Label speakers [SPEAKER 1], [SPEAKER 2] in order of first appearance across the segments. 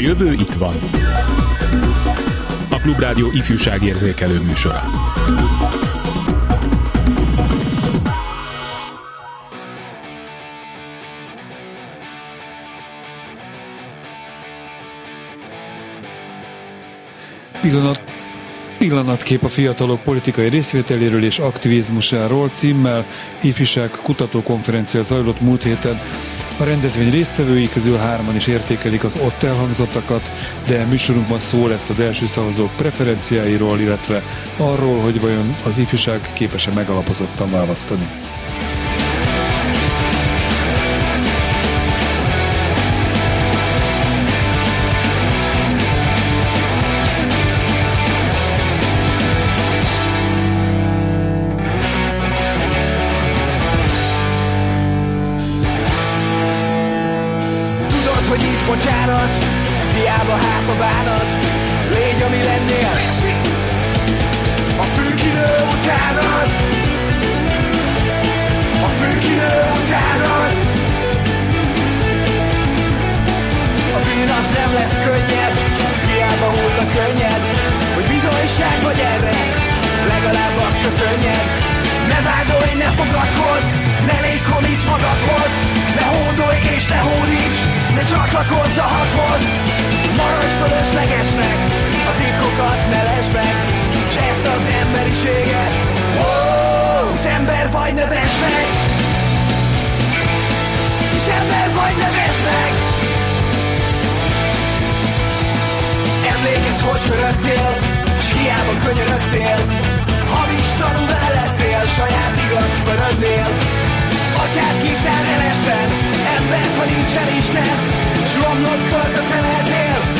[SPEAKER 1] A jövő itt van. A Klubrádió ifjúságérzékelő műsora.
[SPEAKER 2] Pillanat, pillanatkép a fiatalok politikai részvételéről és aktivizmusáról címmel ifjúság kutatókonferencia zajlott múlt héten. A rendezvény résztvevői közül hárman is értékelik az ott elhangzottakat, de műsorunkban szó lesz az első szavazók preferenciáiról, illetve arról, hogy vajon az ifjúság képes-e megalapozottan választani. ember vagy, ne vesd meg! És ember vagy, ne meg! Emlékezz, hogy hörögtél, s hiába könyörögtél, hamis tanúvá lettél, saját igaz pörödnél. Atyát hívtál el esten, embert, ha nincsen Isten, s romlott kölkökre lehetél,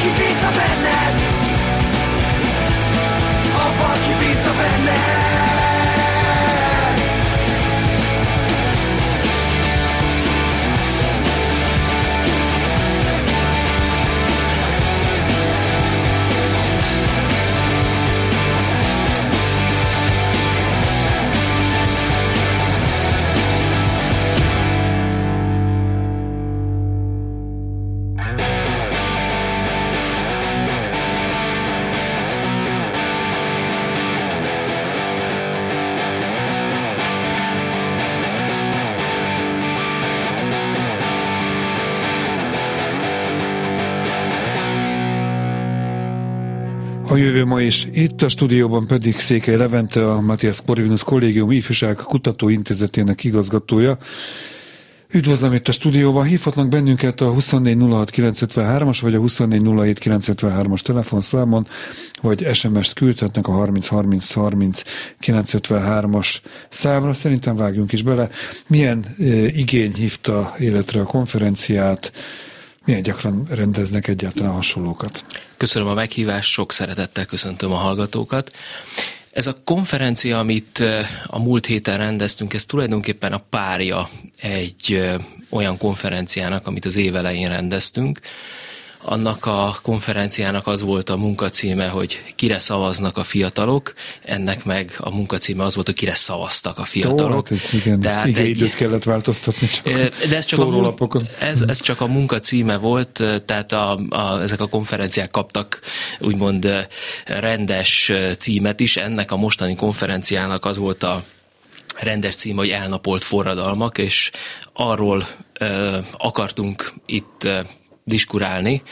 [SPEAKER 2] chi mi sa bene. Jövő ma is itt a stúdióban pedig Székely Levente, a Matthias Corvinus Kollégium Ifjúság Kutatóintézetének igazgatója. Üdvözlöm itt a stúdióban. Hívhatnak bennünket a 2406953-as vagy a 2407953-as telefonszámon, vagy SMS-t küldhetnek a 303030 953-as számra. Szerintem vágjunk is bele. Milyen e, igény hívta életre a konferenciát? Milyen gyakran rendeznek egyáltalán hasonlókat?
[SPEAKER 3] Köszönöm a meghívást, sok szeretettel köszöntöm a hallgatókat. Ez a konferencia, amit a múlt héten rendeztünk, ez tulajdonképpen a párja egy olyan konferenciának, amit az év elején rendeztünk, annak a konferenciának az volt a munkacíme, hogy kire szavaznak a fiatalok, ennek meg a munkacíme az volt, hogy kire szavaztak a fiatalok.
[SPEAKER 2] Ó, hát igen, Tehát igen, egy, időt kellett változtatni csak de ez csak a
[SPEAKER 3] ez, ez csak a munkacíme volt, tehát a, a, ezek a konferenciák kaptak úgymond rendes címet is. Ennek a mostani konferenciának az volt a rendes cím, hogy elnapolt forradalmak, és arról ö, akartunk itt diskurálni,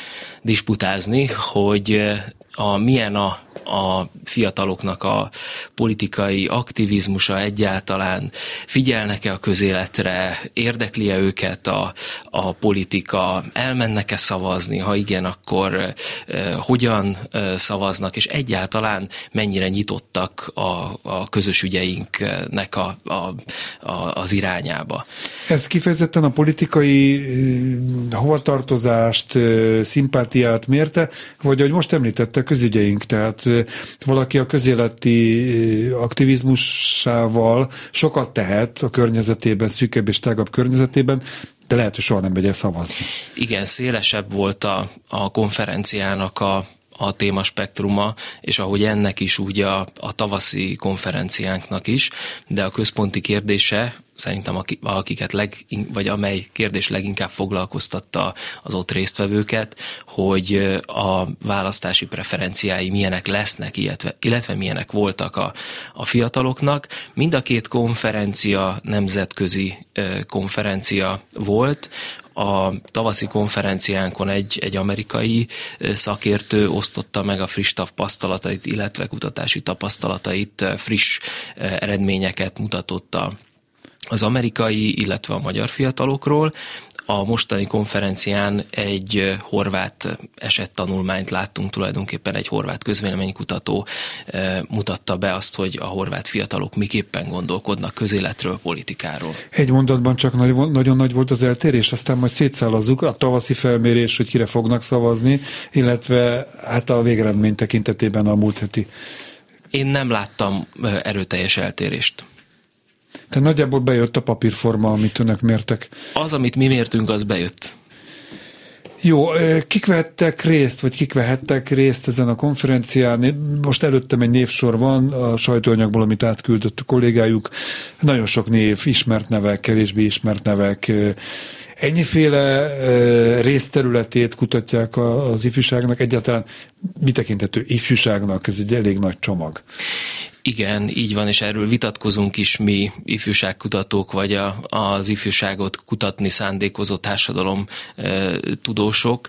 [SPEAKER 3] disputázni, hogy a, milyen a, a fiataloknak a politikai aktivizmusa egyáltalán, figyelnek-e a közéletre, érdekli-e őket a, a politika, elmennek-e szavazni, ha igen, akkor e, hogyan e, szavaznak, és egyáltalán mennyire nyitottak a, a közös ügyeinknek a, a, a, az irányába.
[SPEAKER 4] Ez kifejezetten a politikai hovatartozást, szimpátiát mérte, vagy ahogy most említette, közügyeink, tehát valaki a közéleti aktivizmusával sokat tehet a környezetében, szűkebb és tágabb környezetében, de lehet, hogy soha nem megy el szavazni.
[SPEAKER 3] Igen, szélesebb volt a, a konferenciának a, a témaspektruma, és ahogy ennek is úgy a, a tavaszi konferenciánknak is, de a központi kérdése szerintem akiket leg, vagy amely kérdés leginkább foglalkoztatta az ott résztvevőket, hogy a választási preferenciái milyenek lesznek, illetve, illetve milyenek voltak a, a fiataloknak. Mind a két konferencia nemzetközi konferencia volt, a tavaszi konferenciánkon egy, egy amerikai szakértő osztotta meg a friss tapasztalatait, illetve kutatási tapasztalatait, friss eredményeket mutatott a az amerikai, illetve a magyar fiatalokról. A mostani konferencián egy horvát esettanulmányt láttunk, tulajdonképpen egy horvát közvéleménykutató mutatta be azt, hogy a horvát fiatalok miképpen gondolkodnak közéletről, politikáról.
[SPEAKER 4] Egy mondatban csak nagy, nagyon nagy volt az eltérés, aztán majd szétszállazzuk a tavaszi felmérés, hogy kire fognak szavazni, illetve hát a végeredmény tekintetében a múlt heti.
[SPEAKER 3] Én nem láttam erőteljes eltérést.
[SPEAKER 4] Tehát nagyjából bejött a papírforma, amit önök mértek.
[SPEAKER 3] Az, amit mi mértünk, az bejött.
[SPEAKER 4] Jó, kik vettek részt, vagy kik vehettek részt ezen a konferencián? Most előttem egy névsor van a sajtóanyagból, amit átküldött a kollégájuk. Nagyon sok név, ismert nevek, kevésbé ismert nevek. Ennyiféle részterületét kutatják az ifjúságnak, egyáltalán mi tekintető ifjúságnak, ez egy elég nagy csomag.
[SPEAKER 3] Igen, így van, és erről vitatkozunk is mi ifjúságkutatók, vagy a, az ifjúságot kutatni szándékozó társadalom e, tudósok.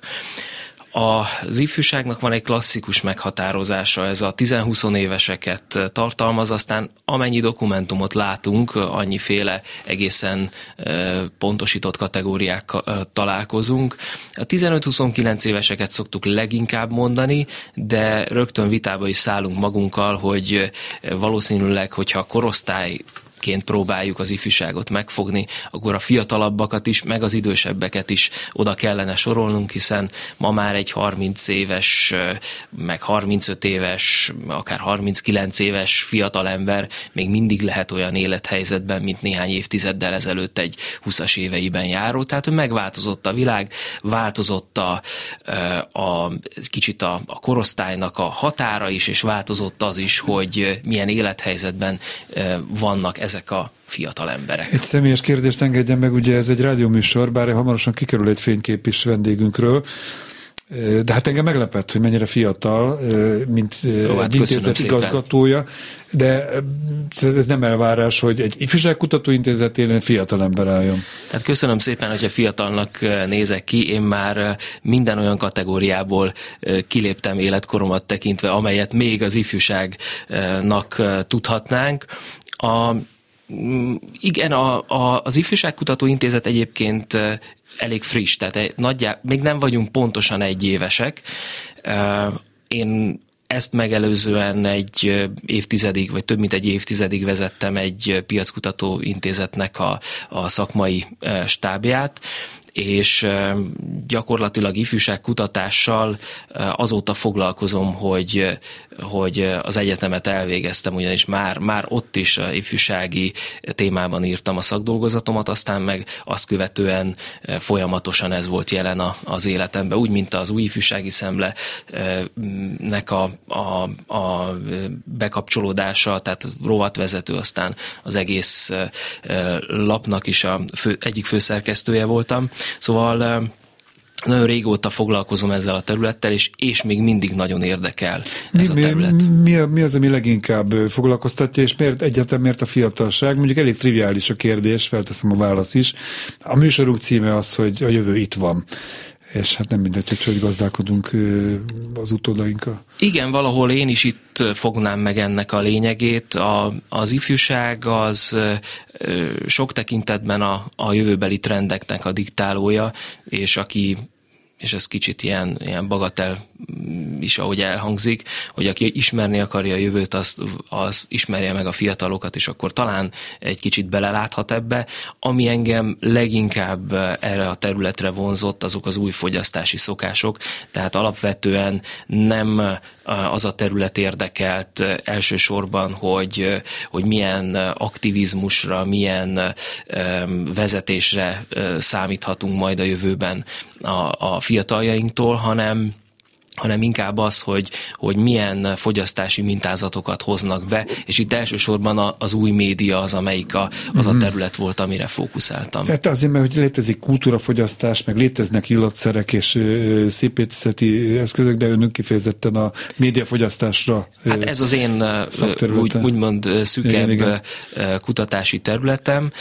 [SPEAKER 3] Az ifjúságnak van egy klasszikus meghatározása, ez a 10-20 éveseket tartalmaz, aztán amennyi dokumentumot látunk, annyiféle egészen pontosított kategóriákkal találkozunk. A 15-29 éveseket szoktuk leginkább mondani, de rögtön vitába is szállunk magunkkal, hogy valószínűleg, hogyha a korosztály ként próbáljuk az ifjúságot megfogni, akkor a fiatalabbakat is, meg az idősebbeket is oda kellene sorolnunk, hiszen ma már egy 30 éves, meg 35 éves, akár 39 éves fiatalember még mindig lehet olyan élethelyzetben, mint néhány évtizeddel ezelőtt egy 20-as éveiben járó. Tehát megváltozott a világ, változott a, a kicsit a, a korosztálynak a határa is, és változott az is, hogy milyen élethelyzetben vannak ezek a fiatal emberek.
[SPEAKER 4] Egy személyes kérdést engedjen meg, ugye ez egy rádióműsor, bár hamarosan kikerül egy fénykép is vendégünkről, de hát engem meglepett, hogy mennyire fiatal, mint Jó, hát egy intézet igazgatója, de ez nem elvárás, hogy egy ifjúságkutató intézetén fiatal ember álljon.
[SPEAKER 3] Hát köszönöm szépen, hogyha fiatalnak nézek ki. Én már minden olyan kategóriából kiléptem életkoromat tekintve, amelyet még az ifjúságnak tudhatnánk. A, igen, a, a, az Ifjúságkutató Intézet egyébként elég friss, tehát nagyjá, még nem vagyunk pontosan egy évesek. Én ezt megelőzően egy évtizedig, vagy több mint egy évtizedig vezettem egy piackutató intézetnek a, a szakmai stábját, és gyakorlatilag ifjúságkutatással azóta foglalkozom, hogy, hogy az egyetemet elvégeztem, ugyanis már, már ott is ifjúsági témában írtam a szakdolgozatomat, aztán meg azt követően folyamatosan ez volt jelen az életemben, úgy, mint az új ifjúsági szemle nek a, a, a bekapcsolódása, tehát rovatvezető, aztán az egész lapnak is a fő, egyik főszerkesztője voltam. Szóval nagyon régóta foglalkozom ezzel a területtel, és, és még mindig nagyon érdekel ez
[SPEAKER 4] mi,
[SPEAKER 3] a terület.
[SPEAKER 4] Mi, mi az, ami leginkább foglalkoztatja, és miért egyetem miért a fiatalság? Mondjuk elég triviális a kérdés, felteszem a válasz is. A műsorunk címe az, hogy a jövő itt van. És hát nem mindegy, hogy hogy gazdálkodunk az utódainkkal.
[SPEAKER 3] Igen, valahol én is itt fognám meg ennek a lényegét. A, az ifjúság az sok tekintetben a, a jövőbeli trendeknek a diktálója, és aki és ez kicsit ilyen, ilyen bagatel is, ahogy elhangzik, hogy aki ismerni akarja a jövőt, az, az ismerje meg a fiatalokat, és akkor talán egy kicsit beleláthat ebbe. Ami engem leginkább erre a területre vonzott, azok az új fogyasztási szokások, tehát alapvetően nem az a terület érdekelt elsősorban, hogy, hogy milyen aktivizmusra, milyen vezetésre számíthatunk majd a jövőben a, a fiataljainktól, hanem hanem inkább az, hogy, hogy milyen fogyasztási mintázatokat hoznak be, és itt elsősorban az új média az, amelyik a, az a mhm. terület volt, amire fókuszáltam.
[SPEAKER 4] Tehát azért, mert hogy létezik kultúrafogyasztás, meg léteznek illatszerek és szépészeti eszközök, de önök kifejezetten a médiafogyasztásra
[SPEAKER 3] Hát ez az én úgy, úgymond szükebb igen, igen. kutatási területem,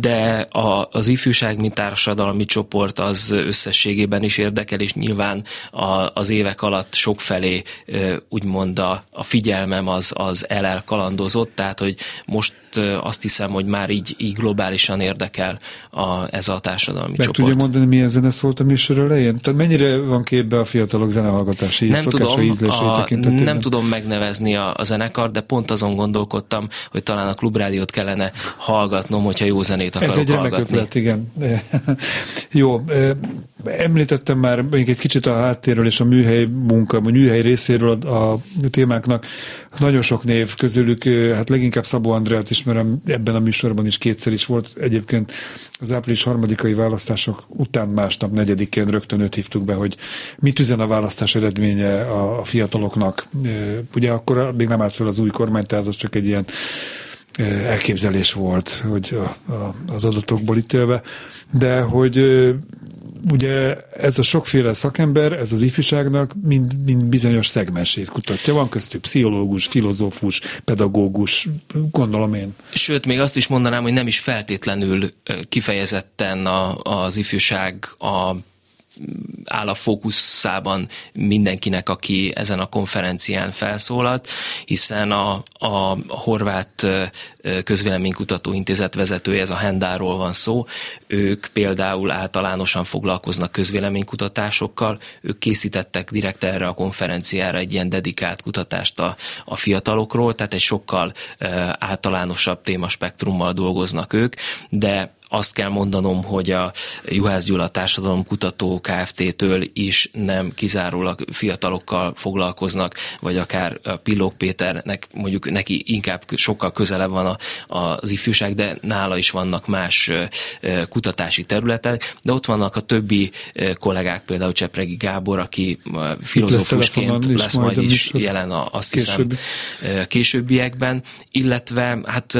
[SPEAKER 3] de a, az ifjúság, mint társadalmi csoport az összességében is érdekel, és nyilván a, az évek évek alatt sokfelé úgymond a, a figyelmem az, az el kalandozott, tehát hogy most azt hiszem, hogy már így, így globálisan érdekel a, ez a társadalmi
[SPEAKER 4] Meg
[SPEAKER 3] csoport.
[SPEAKER 4] tudja mondani, milyen zene szólt a műsor elején? Tehát mennyire van képbe a fiatalok zenehallgatási nem tudom, a,
[SPEAKER 3] Nem tudom megnevezni a, a zenekar, de pont azon gondolkodtam, hogy talán a klubrádiót kellene hallgatnom, hogyha jó zenét akarok
[SPEAKER 4] Ez egy
[SPEAKER 3] remek ötlet,
[SPEAKER 4] igen. jó, említettem már még egy kicsit a háttérről és a műhely munka, a műhely részéről a, a témáknak. Nagyon sok név közülük, hát leginkább Szabó Andrát ismerem, ebben a műsorban is kétszer is volt. Egyébként az április harmadikai választások után másnap, negyedikén rögtön őt hívtuk be, hogy mit üzen a választás eredménye a, a fiataloknak. Ugye akkor még nem állt fel az új kormány, tehát az csak egy ilyen elképzelés volt, hogy a, a, az adatokból ítélve, de hogy ugye ez a sokféle szakember, ez az ifjúságnak mind, mind bizonyos szegmensét kutatja. Van köztük pszichológus, filozófus, pedagógus, gondolom én.
[SPEAKER 3] Sőt, még azt is mondanám, hogy nem is feltétlenül kifejezetten a, az ifjúság a áll a fókuszában mindenkinek, aki ezen a konferencián felszólalt, hiszen a, a Horvát Közvéleménykutató Intézet vezetője, ez a Hendáról van szó, ők például általánosan foglalkoznak közvéleménykutatásokkal, ők készítettek direkt erre a konferenciára egy ilyen dedikált kutatást a, a fiatalokról, tehát egy sokkal általánosabb témaspektrummal dolgoznak ők, de azt kell mondanom, hogy a Juhász Gyula Társadalom Kutató Kft-től is nem kizárólag fiatalokkal foglalkoznak, vagy akár Pillók Péternek mondjuk neki inkább sokkal közelebb van a, az ifjúság, de nála is vannak más kutatási területek, de ott vannak a többi kollégák, például Csepregi Gábor, aki filozófusként lesz, lesz majd is jelen a, azt hiszem későbbiekben, illetve hát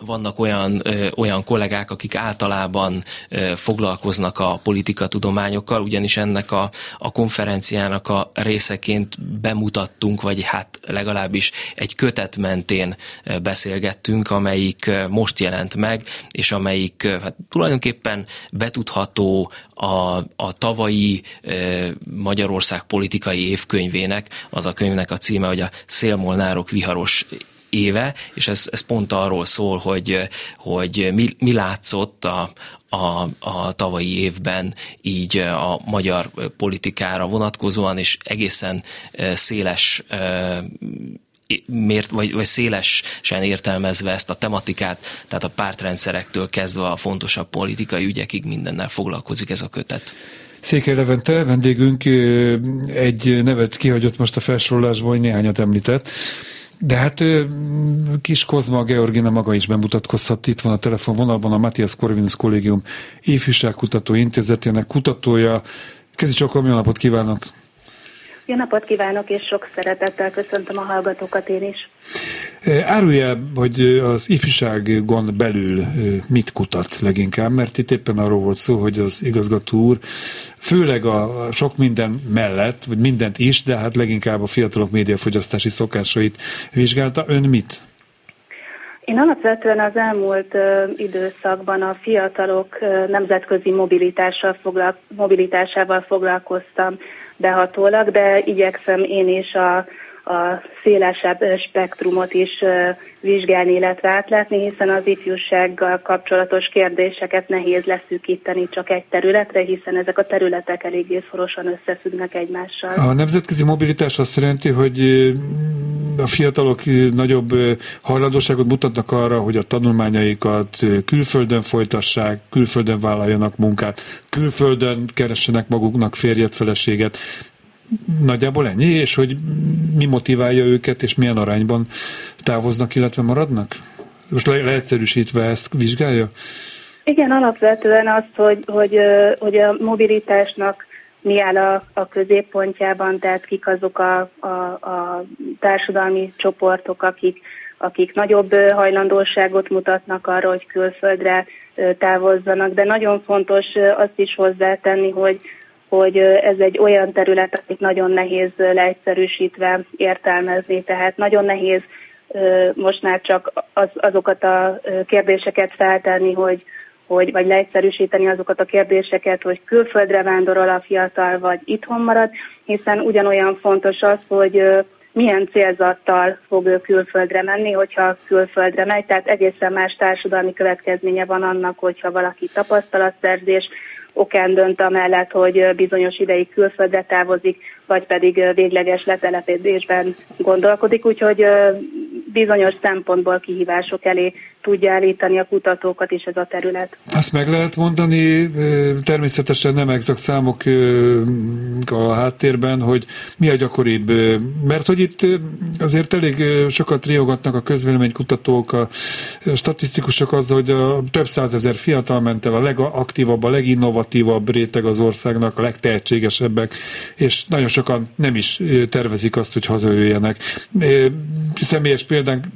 [SPEAKER 3] vannak olyan, ö, olyan kollégák, akik általában ö, foglalkoznak a politikatudományokkal, ugyanis ennek a, a konferenciának a részeként bemutattunk, vagy hát legalábbis egy kötet mentén beszélgettünk, amelyik most jelent meg, és amelyik hát tulajdonképpen betudható a, a tavalyi ö, Magyarország politikai évkönyvének, az a könyvnek a címe, hogy a Szélmolnárok viharos éve, és ez, ez pont arról szól, hogy, hogy mi, mi látszott a, a, a tavalyi évben így a magyar politikára vonatkozóan, és egészen széles mért, vagy, vagy szélesen értelmezve ezt a tematikát, tehát a pártrendszerektől kezdve a fontosabb politikai ügyekig mindennel foglalkozik ez a kötet.
[SPEAKER 4] Székely Levente, vendégünk egy nevet kihagyott most a felsorolásból, hogy néhányat említett. De hát kis Kozma Georgina maga is bemutatkozhat. Itt van a telefonvonalban a Matthias Corvinus Kollégium Évfűságkutató Intézetének kutatója. Kezi csak jó napot kívánok!
[SPEAKER 5] Jó napot kívánok, és sok szeretettel köszöntöm a hallgatókat én is.
[SPEAKER 4] Árulja, hogy az ifjúságon belül mit kutat leginkább, mert itt éppen arról volt szó, hogy az igazgató úr főleg a sok minden mellett, vagy mindent is, de hát leginkább a fiatalok médiafogyasztási szokásait vizsgálta. Ön mit?
[SPEAKER 5] Én alapvetően az elmúlt időszakban a fiatalok nemzetközi mobilitással foglal, mobilitásával foglalkoztam behatólag, de igyekszem én is a a szélesebb spektrumot is vizsgálni, illetve átlátni, hiszen az ifjúsággal kapcsolatos kérdéseket nehéz leszűkíteni csak egy területre, hiszen ezek a területek eléggé szorosan összefüggnek egymással.
[SPEAKER 4] A nemzetközi mobilitás azt jelenti, hogy a fiatalok nagyobb hajlandóságot mutatnak arra, hogy a tanulmányaikat külföldön folytassák, külföldön vállaljanak munkát, külföldön keressenek maguknak férjet, feleséget. Nagyjából ennyi, és hogy mi motiválja őket, és milyen arányban távoznak, illetve maradnak? Most le- leegyszerűsítve ezt vizsgálja?
[SPEAKER 5] Igen, alapvetően azt, hogy, hogy, hogy a mobilitásnak mi áll a, a középpontjában, tehát kik azok a, a, a társadalmi csoportok, akik, akik nagyobb hajlandóságot mutatnak arra, hogy külföldre távozzanak, de nagyon fontos azt is hozzátenni, hogy hogy ez egy olyan terület, amit nagyon nehéz leegyszerűsítve értelmezni, tehát nagyon nehéz most már csak az, azokat a kérdéseket feltenni, hogy, hogy, vagy leegyszerűsíteni azokat a kérdéseket, hogy külföldre vándorol a fiatal, vagy itthon marad, hiszen ugyanolyan fontos az, hogy milyen célzattal fog ő külföldre menni, hogyha külföldre megy, tehát egészen más társadalmi következménye van annak, hogyha valaki tapasztalatszerzés, okán dönt amellett, hogy bizonyos ideig külföldre távozik, vagy pedig végleges letelepedésben gondolkodik, úgyhogy bizonyos szempontból kihívások elé tudja állítani a kutatókat is ez a terület.
[SPEAKER 4] Azt meg lehet mondani, természetesen nem exakt számok a háttérben, hogy mi a gyakoribb, mert hogy itt azért elég sokat riogatnak a közvéleménykutatók, a statisztikusok azzal, hogy a több százezer fiatal ment el a legaktívabb, a leginnovatívabb réteg az országnak, a legtehetségesebbek, és nagyon sokan nem is tervezik azt, hogy hazajöjjenek. Személyes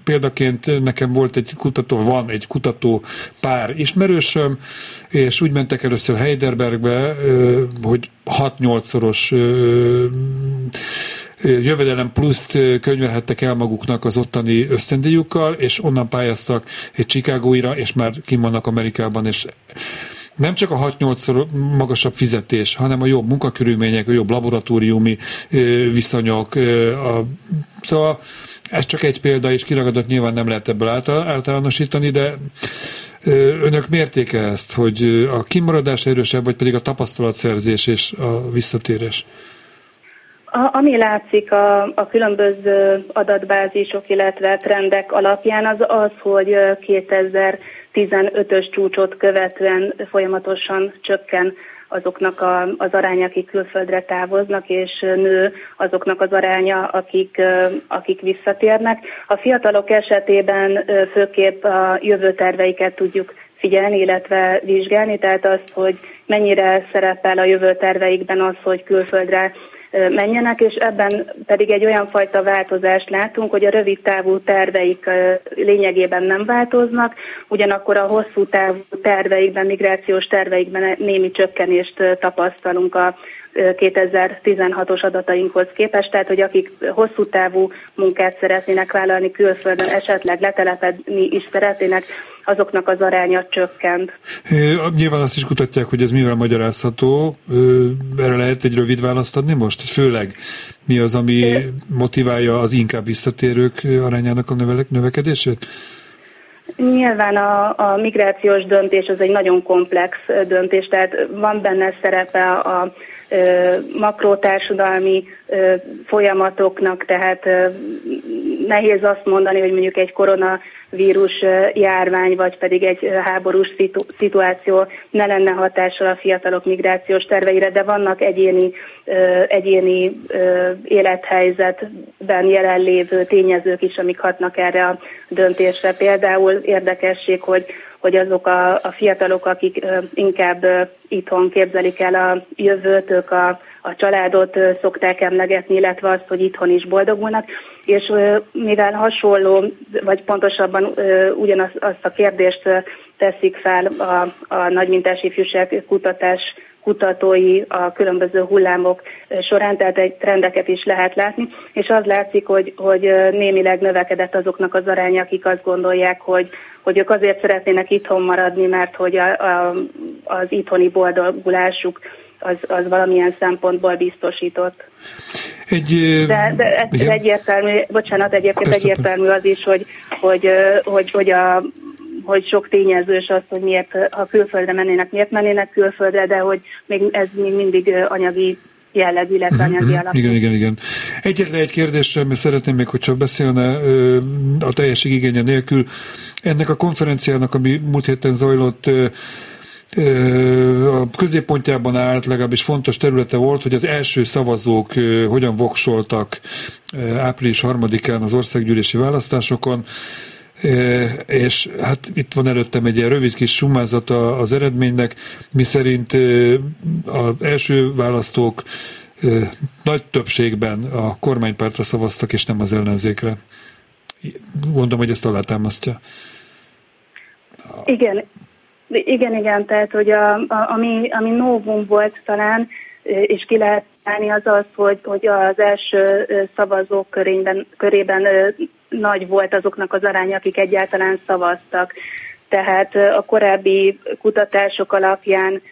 [SPEAKER 4] példaként nekem volt egy kutató, van egy kutató pár ismerősöm, és úgy mentek először Heidelbergbe, hogy 6-8-szoros jövedelem pluszt könyvelhettek el maguknak az ottani ösztöndíjukkal, és onnan pályáztak egy Chicagóira, és már kim vannak Amerikában, és nem csak a 6-8-szor magasabb fizetés, hanem a jobb munkakörülmények, a jobb laboratóriumi viszonyok. A, szóval ez csak egy példa, és kiragadott nyilván nem lehet ebből általánosítani, de önök mértéke ezt, hogy a kimaradás erősebb, vagy pedig a tapasztalatszerzés és a visszatérés?
[SPEAKER 5] A, ami látszik a, a különböző adatbázisok, illetve trendek alapján az az, hogy 2015-ös csúcsot követően folyamatosan csökken azoknak a, az aránya, akik külföldre távoznak, és nő azoknak az aránya, akik, akik visszatérnek. A fiatalok esetében főképp a jövőterveiket tudjuk figyelni, illetve vizsgálni, tehát azt, hogy mennyire szerepel a jövőterveikben az, hogy külföldre menjenek, és ebben pedig egy olyan fajta változást látunk, hogy a rövid távú terveik lényegében nem változnak, ugyanakkor a hosszú távú terveikben, migrációs terveikben némi csökkenést tapasztalunk a 2016-os adatainkhoz képest, tehát hogy akik hosszú távú munkát szeretnének vállalni külföldön, esetleg letelepedni is szeretnének, azoknak az aránya csökkent.
[SPEAKER 4] Nyilván azt is kutatják, hogy ez mivel magyarázható. Erre lehet egy rövid választ adni most? Főleg mi az, ami motiválja az inkább visszatérők arányának a növekedését?
[SPEAKER 5] Nyilván a, a migrációs döntés az egy nagyon komplex döntés, tehát van benne szerepe a makrotársadalmi folyamatoknak, tehát nehéz azt mondani, hogy mondjuk egy koronavírus járvány, vagy pedig egy háborús szituáció ne lenne hatással a fiatalok migrációs terveire, de vannak egyéni, egyéni élethelyzetben jelenlévő tényezők is, amik hatnak erre a döntésre. Például érdekesség, hogy hogy azok a, a fiatalok, akik inkább itthon képzelik el a jövőt, ők a, a családot szokták emlegetni, illetve azt, hogy itthon is boldogulnak, és mivel hasonló, vagy pontosabban ugyanazt azt a kérdést teszik fel a, a nagymintás ifjúság kutatás kutatói a különböző hullámok során, tehát egy trendeket is lehet látni, és az látszik, hogy, hogy némileg növekedett azoknak az aránya, akik azt gondolják, hogy, hogy ők azért szeretnének itthon maradni, mert hogy a, a, az itthoni boldogulásuk az, az valamilyen szempontból biztosított.
[SPEAKER 4] Egy,
[SPEAKER 5] de, de ez igen. egyértelmű, bocsánat, egyébként Persze. egyértelmű az is, hogy, hogy, hogy, hogy a hogy sok tényezős az, hogy miért, ha külföldre mennének, miért mennének külföldre, de hogy még ez még mindig anyagi jellegű, illetve mhm, anyagi mhm. alapú.
[SPEAKER 4] Igen, igen, igen. Egyetlen egy kérdésre, mert szeretném még, hogyha beszélne a teljesség igénye nélkül. Ennek a konferenciának, ami múlt héten zajlott, a középpontjában állt, legalábbis fontos területe volt, hogy az első szavazók hogyan voksoltak április harmadikán az országgyűlési választásokon, és hát itt van előttem egy ilyen rövid kis sumázata az eredménynek, miszerint az első választók nagy többségben a kormánypártra szavaztak, és nem az ellenzékre. Gondolom, hogy ezt alátámasztja.
[SPEAKER 5] Igen, igen, igen, tehát hogy a, a, ami, ami novum volt talán, és ki lehet állni az az, hogy, hogy az első szavazók körében, körében nagy volt azoknak az aránya, akik egyáltalán szavaztak. Tehát a korábbi kutatások alapján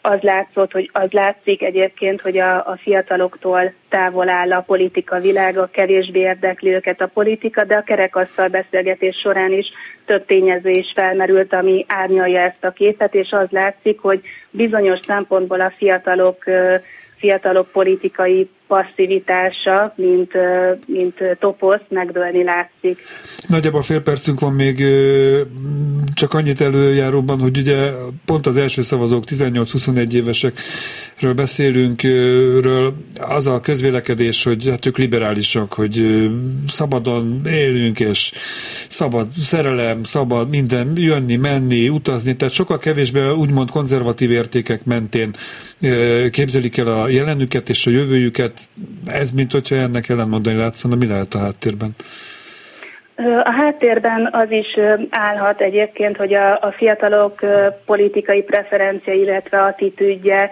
[SPEAKER 5] az látszott, hogy az látszik egyébként, hogy a, a fiataloktól távol áll a politika világa, kevésbé érdekli őket a politika, de a kerekasztal beszélgetés során is több tényező is felmerült, ami árnyalja ezt a képet, és az látszik, hogy bizonyos szempontból a fiatalok fiatalok politikai passzivitása, mint, mint toposz megdőlni látszik.
[SPEAKER 4] Nagyjából fél percünk van még, csak annyit előjáróban, hogy ugye pont az első szavazók 18-21 évesekről beszélünk, ről. Az a közvélekedés, hogy hát ők liberálisak, hogy szabadon élünk, és szabad szerelem, szabad minden, jönni, menni, utazni, tehát sokkal kevésbé úgymond konzervatív értékek mentén képzelik el a jelenüket és a jövőjüket, ez mint hogyha ennek ellenmondani látszana, mi lehet a háttérben?
[SPEAKER 5] A háttérben az is állhat egyébként, hogy a, a fiatalok politikai preferencia, illetve attitűdje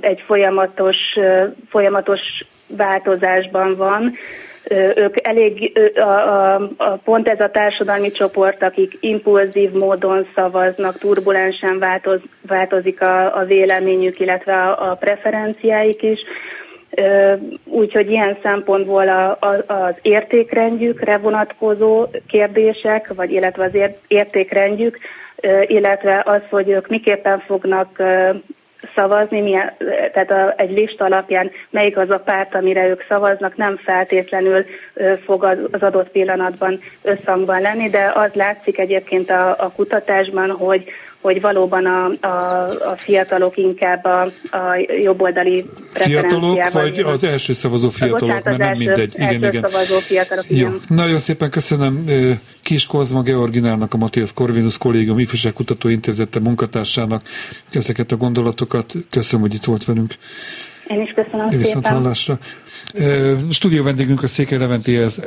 [SPEAKER 5] egy folyamatos, folyamatos változásban van. Ők elég, a, a, a, pont ez a társadalmi csoport, akik impulzív módon szavaznak, turbulensen változ, változik a, a véleményük, illetve a, a preferenciáik is Úgyhogy ilyen szempontból a, a, az értékrendjükre vonatkozó kérdések, vagy illetve az értékrendjük, illetve az, hogy ők miképpen fognak szavazni, milyen, tehát a, egy lista alapján melyik az a párt, amire ők szavaznak, nem feltétlenül fog az, az adott pillanatban összhangban lenni, de az látszik egyébként a, a kutatásban, hogy, hogy valóban a, a, a fiatalok inkább a, a jobboldali
[SPEAKER 4] Fiatalok, vagy az első szavazó fiatalok, mert nem mindegy.
[SPEAKER 5] Igen, első igen. szavazó fiatalok,
[SPEAKER 4] Jó. igen. Nagyon szépen köszönöm Kis Kozma Georginának, a Matthias Corvinus Kollégium Ifjúság Kutatóintézete munkatársának ezeket a gondolatokat. Köszönöm, hogy itt volt velünk.
[SPEAKER 5] Én is köszönöm Viszont szépen.
[SPEAKER 4] hallásra. Stúdió vendégünk a Székely Leventéhez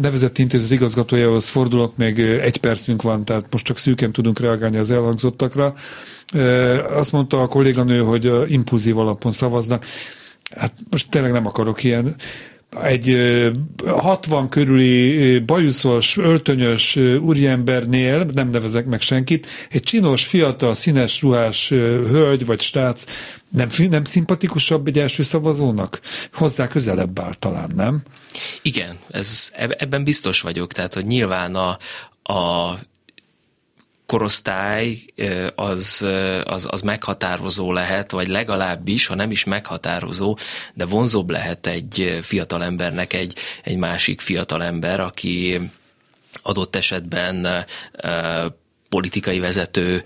[SPEAKER 4] nevezett intézet igazgatójához fordulok, még egy percünk van, tehát most csak szűken tudunk reagálni az elhangzottakra. Azt mondta a kolléganő, hogy impulzív alapon szavaznak. Hát most tényleg nem akarok ilyen egy 60 körüli bajuszos, öltönyös úriembernél, nem nevezek meg senkit, egy csinos, fiatal, színes ruhás hölgy vagy stác nem, nem szimpatikusabb egy első szavazónak? Hozzá közelebb áll talán, nem?
[SPEAKER 3] Igen, ez, ebben biztos vagyok. Tehát, hogy nyilván a, a korosztály az, az, az meghatározó lehet, vagy legalábbis, ha nem is meghatározó, de vonzóbb lehet egy fiatal embernek egy, egy másik fiatal ember, aki adott esetben politikai vezető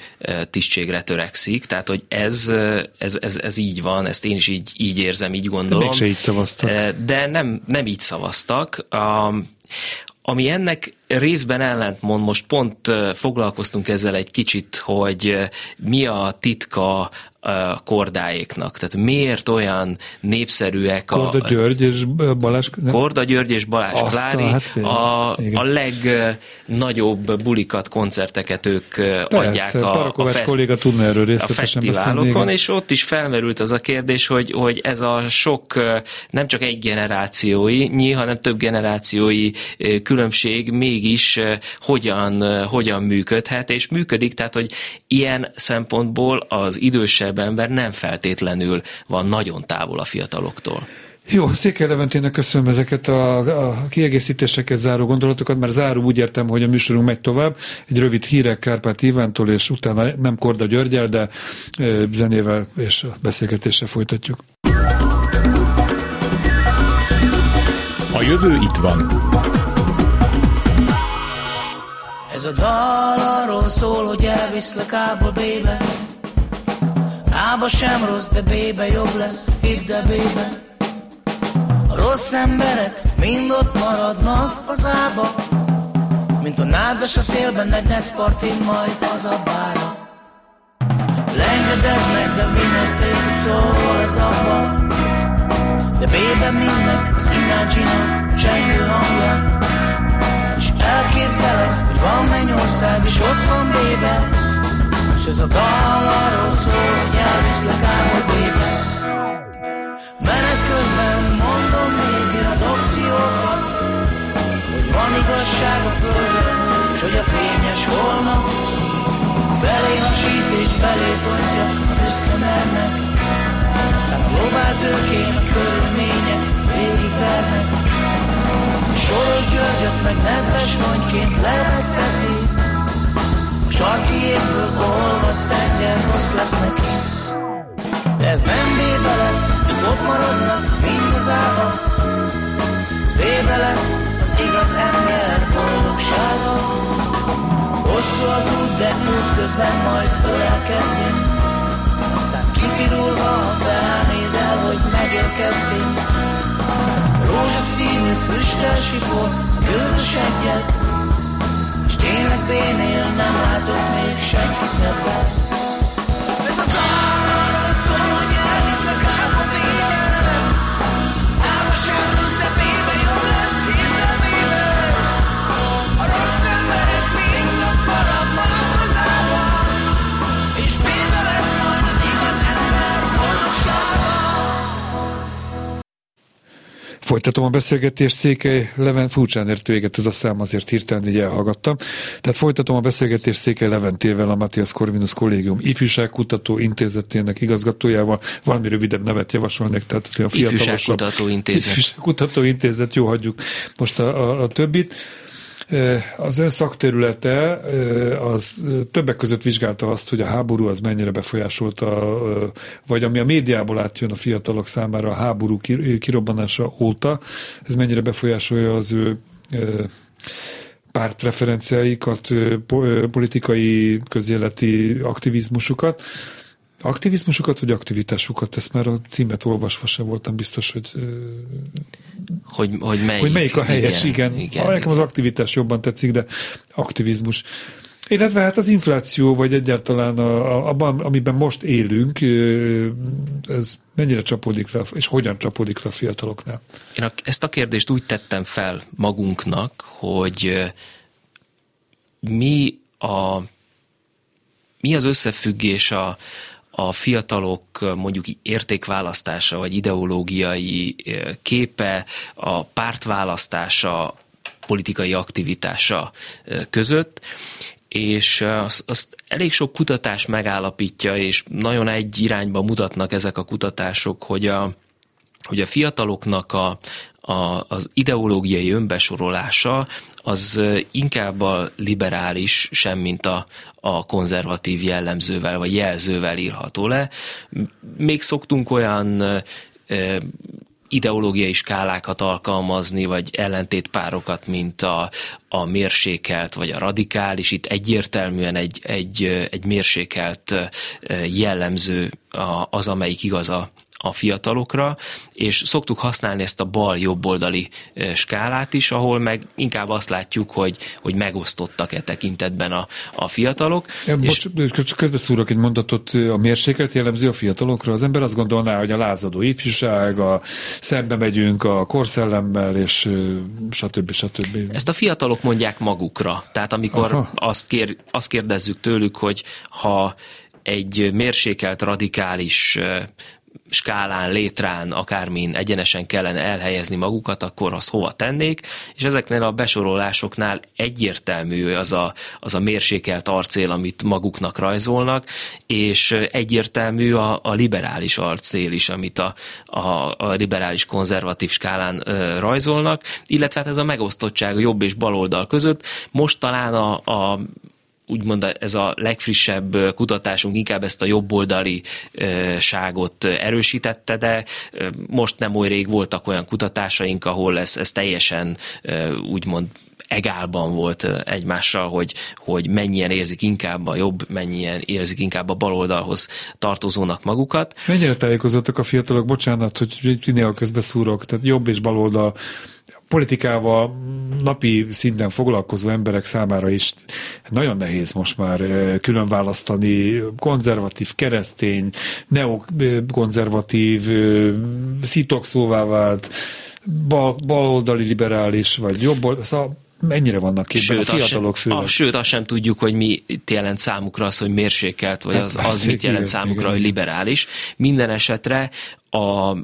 [SPEAKER 3] tisztségre törekszik, tehát hogy ez, ez, ez, ez így van, ezt én is így, így érzem, így gondolom.
[SPEAKER 4] De így szavaztak.
[SPEAKER 3] De nem, nem így szavaztak. A, ami ennek részben ellentmond, most pont foglalkoztunk ezzel egy kicsit, hogy mi a titka a kordáéknak. Tehát miért olyan népszerűek
[SPEAKER 4] a... Korda György és Balázs...
[SPEAKER 3] Nem? Korda György és Balázs Azt Klári hát, a, a legnagyobb bulikat, koncerteket ők Persze, adják a,
[SPEAKER 4] a, fest, kolléga tudna erről a
[SPEAKER 3] fesztiválokon, és ott is felmerült az a kérdés, hogy, hogy ez a sok nem csak egy generációi, hanem több generációi különbség mégis hogyan, hogyan működhet, és működik, tehát hogy ilyen szempontból az idősebb idősebb ember nem feltétlenül van nagyon távol a fiataloktól.
[SPEAKER 4] Jó, Székely Leventének köszönöm ezeket a, a kiegészítéseket, záró gondolatokat, mert záró úgy értem, hogy a műsorunk megy tovább. Egy rövid hírek Kárpát Ivántól, és utána nem Korda Györgyel, de zenével és beszélgetéssel folytatjuk.
[SPEAKER 1] A jövő itt van.
[SPEAKER 6] Ez a dal arról szól, hogy elviszlek ába, bébe Ába sem rossz, de bébe jobb lesz, hidd el bébe. A rossz emberek mind ott maradnak az ába. Mint a nádas a szélben egy netszpartin majd az a bára. Lengedeznek, de vinették, szól az abba De bébe mindnek az imagine csengő hangja. És elképzelem, hogy van mennyország, és ott van bébe és ez a dal arról szól, hogy elviszlek álmodébe Menet közben mondom még az opciókat Hogy van igazság a földön, és hogy a fényes holnap Belé hasít és belé tontja a büszke mennek Aztán a globál tőkén a körülmények végigvernek Soros Györgyöt meg nedves rongyként lebegteti Sarki évből olvadt tenger rossz lesz neki. De ez nem bébe lesz, ők ott maradnak mind az Bébe lesz az igaz ember boldogsága. Hosszú az út, de út közben majd ölelkezzünk. Aztán kipirulva felnézel, hogy megérkeztünk. Rózsaszínű füstel sipor, gőzös egyet Tényleg bénél nem látok még senki szebbet Ez a dal
[SPEAKER 4] Folytatom a beszélgetést, Székely Leven, furcsán ért véget ez a szám, azért hirtelen így elhallgattam. Tehát folytatom a beszélgetést Székely Leventével, a Matthias Corvinus Kollégium ifjúságkutató intézetének igazgatójával. Valami rövidebb nevet javasolnék, tehát
[SPEAKER 3] a fiatalosabb. Ifjúságkutató intézet.
[SPEAKER 4] Ifjúságkutató intézet, jó, hagyjuk most a, a, a többit. Az ön szakterülete az többek között vizsgálta azt, hogy a háború az mennyire befolyásolta, vagy ami a médiából átjön a fiatalok számára a háború kirobbanása óta, ez mennyire befolyásolja az ő pártpreferenciáikat, politikai, közéleti aktivizmusukat aktivizmusukat, vagy aktivitásukat? Ezt már a címet olvasva sem voltam biztos, hogy...
[SPEAKER 3] Hogy, hogy, melyik,
[SPEAKER 4] hogy melyik a helyes, igen. igen. igen Nekem az aktivitás jobban tetszik, de aktivizmus. Illetve hát az infláció, vagy egyáltalán a, a, abban, amiben most élünk, ez mennyire csapódik le, és hogyan csapódik le a fiataloknál?
[SPEAKER 3] Én a, ezt a kérdést úgy tettem fel magunknak, hogy mi a mi az összefüggés a, a fiatalok mondjuk értékválasztása vagy ideológiai képe, a pártválasztása, politikai aktivitása között, és azt, azt elég sok kutatás megállapítja, és nagyon egy irányba mutatnak ezek a kutatások, hogy a, hogy a fiataloknak a, a, az ideológiai önbesorolása az inkább a liberális, sem mint a, a konzervatív jellemzővel vagy jelzővel írható le. Még szoktunk olyan ideológiai skálákat alkalmazni, vagy ellentétpárokat, mint a, a mérsékelt vagy a radikális. Itt egyértelműen egy, egy, egy mérsékelt jellemző az, amelyik igaz a, a fiatalokra, és szoktuk használni ezt a bal-jobboldali skálát is, ahol meg inkább azt látjuk, hogy, hogy megosztottak e tekintetben a, a fiatalok.
[SPEAKER 4] Ja, és... Bocs, közbeszúrok egy mondatot, a mérsékelt jellemző a fiatalokra. Az ember azt gondolná, hogy a lázadó ifjúság, a szembe megyünk a korszellemmel, és stb. stb.
[SPEAKER 3] Ezt a fiatalok mondják magukra. Tehát amikor azt, kér, azt kérdezzük tőlük, hogy ha egy mérsékelt, radikális skálán, létrán, akármin egyenesen kellene elhelyezni magukat, akkor azt hova tennék, és ezeknél a besorolásoknál egyértelmű az a, az a mérsékelt arcél, amit maguknak rajzolnak, és egyértelmű a, a liberális arcél is, amit a, a, a liberális konzervatív skálán ö, rajzolnak, illetve hát ez a megosztottság a jobb és baloldal között. Most talán a, a úgymond ez a legfrissebb kutatásunk inkább ezt a jobboldali ságot erősítette, de most nem oly rég voltak olyan kutatásaink, ahol ez, ez teljesen úgymond egálban volt egymással, hogy, hogy mennyien érzik inkább a jobb, mennyien érzik inkább a baloldalhoz tartozónak magukat.
[SPEAKER 4] Mennyire tájékozottak a fiatalok, bocsánat, hogy néha közbeszúrok, tehát jobb és baloldal politikával napi szinten foglalkozó emberek számára is nagyon nehéz most már eh, külön választani konzervatív, keresztény, neokonzervatív, eh, szitokszóvá vált, bal, baloldali liberális, vagy jobb szóval mennyire vannak képben sőt, a fiatalok
[SPEAKER 3] főleg? A, sőt, azt sem tudjuk, hogy mi jelent számukra az, hogy mérsékelt, vagy hát az, az mit jelent számukra, igen. hogy liberális. Minden esetre a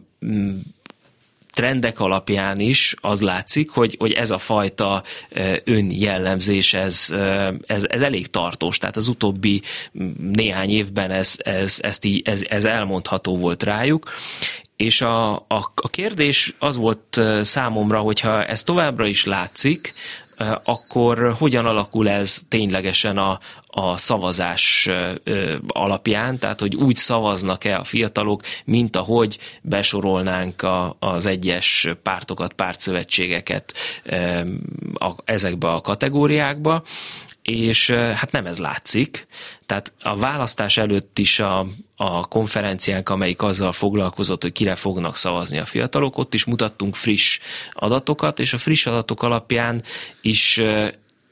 [SPEAKER 3] trendek alapján is az látszik, hogy, hogy ez a fajta önjellemzés, ez, ez, ez elég tartós. Tehát az utóbbi néhány évben ez, ez, ezt így, ez, ez elmondható volt rájuk, és a, a, a kérdés az volt számomra, hogyha ez továbbra is látszik, akkor hogyan alakul ez ténylegesen a, a szavazás alapján, tehát hogy úgy szavaznak-e a fiatalok, mint ahogy besorolnánk a, az egyes pártokat, pártszövetségeket ezekbe a kategóriákba, és hát nem ez látszik. Tehát a választás előtt is a, a konferenciánk, amelyik azzal foglalkozott, hogy kire fognak szavazni a fiatalok, ott is mutattunk friss adatokat, és a friss adatok alapján is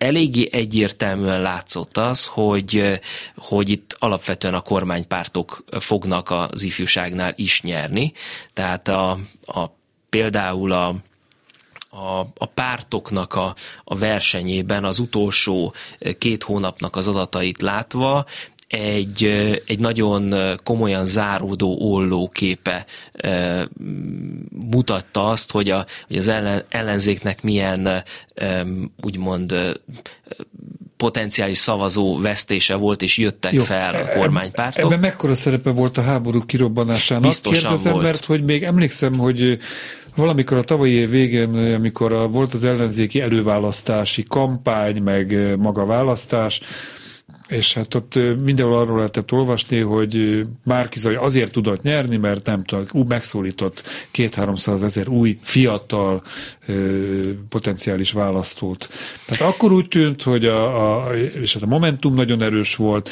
[SPEAKER 3] eléggé egyértelműen látszott az, hogy, hogy itt alapvetően a kormánypártok fognak az ifjúságnál is nyerni. Tehát a, a például a a, a pártoknak a, a versenyében az utolsó két hónapnak az adatait látva egy, egy nagyon komolyan záródó ollóképe mutatta azt, hogy, a, hogy az ellen, ellenzéknek milyen úgymond potenciális szavazó vesztése volt, és jöttek Jó, fel a kormánypártok.
[SPEAKER 4] Ebben mekkora szerepe volt a háború kirobbanásának? Biztosan Kérdezem, volt. mert hogy még emlékszem, hogy valamikor a tavalyi év végén, amikor a, volt az ellenzéki előválasztási kampány, meg maga választás, és hát ott mindenhol arról lehetett olvasni, hogy Márkizaj azért tudott nyerni, mert nem tudom, megszólított két-háromszáz ezer új, fiatal potenciális választót. Tehát akkor úgy tűnt, hogy a, a, és hát a Momentum nagyon erős volt,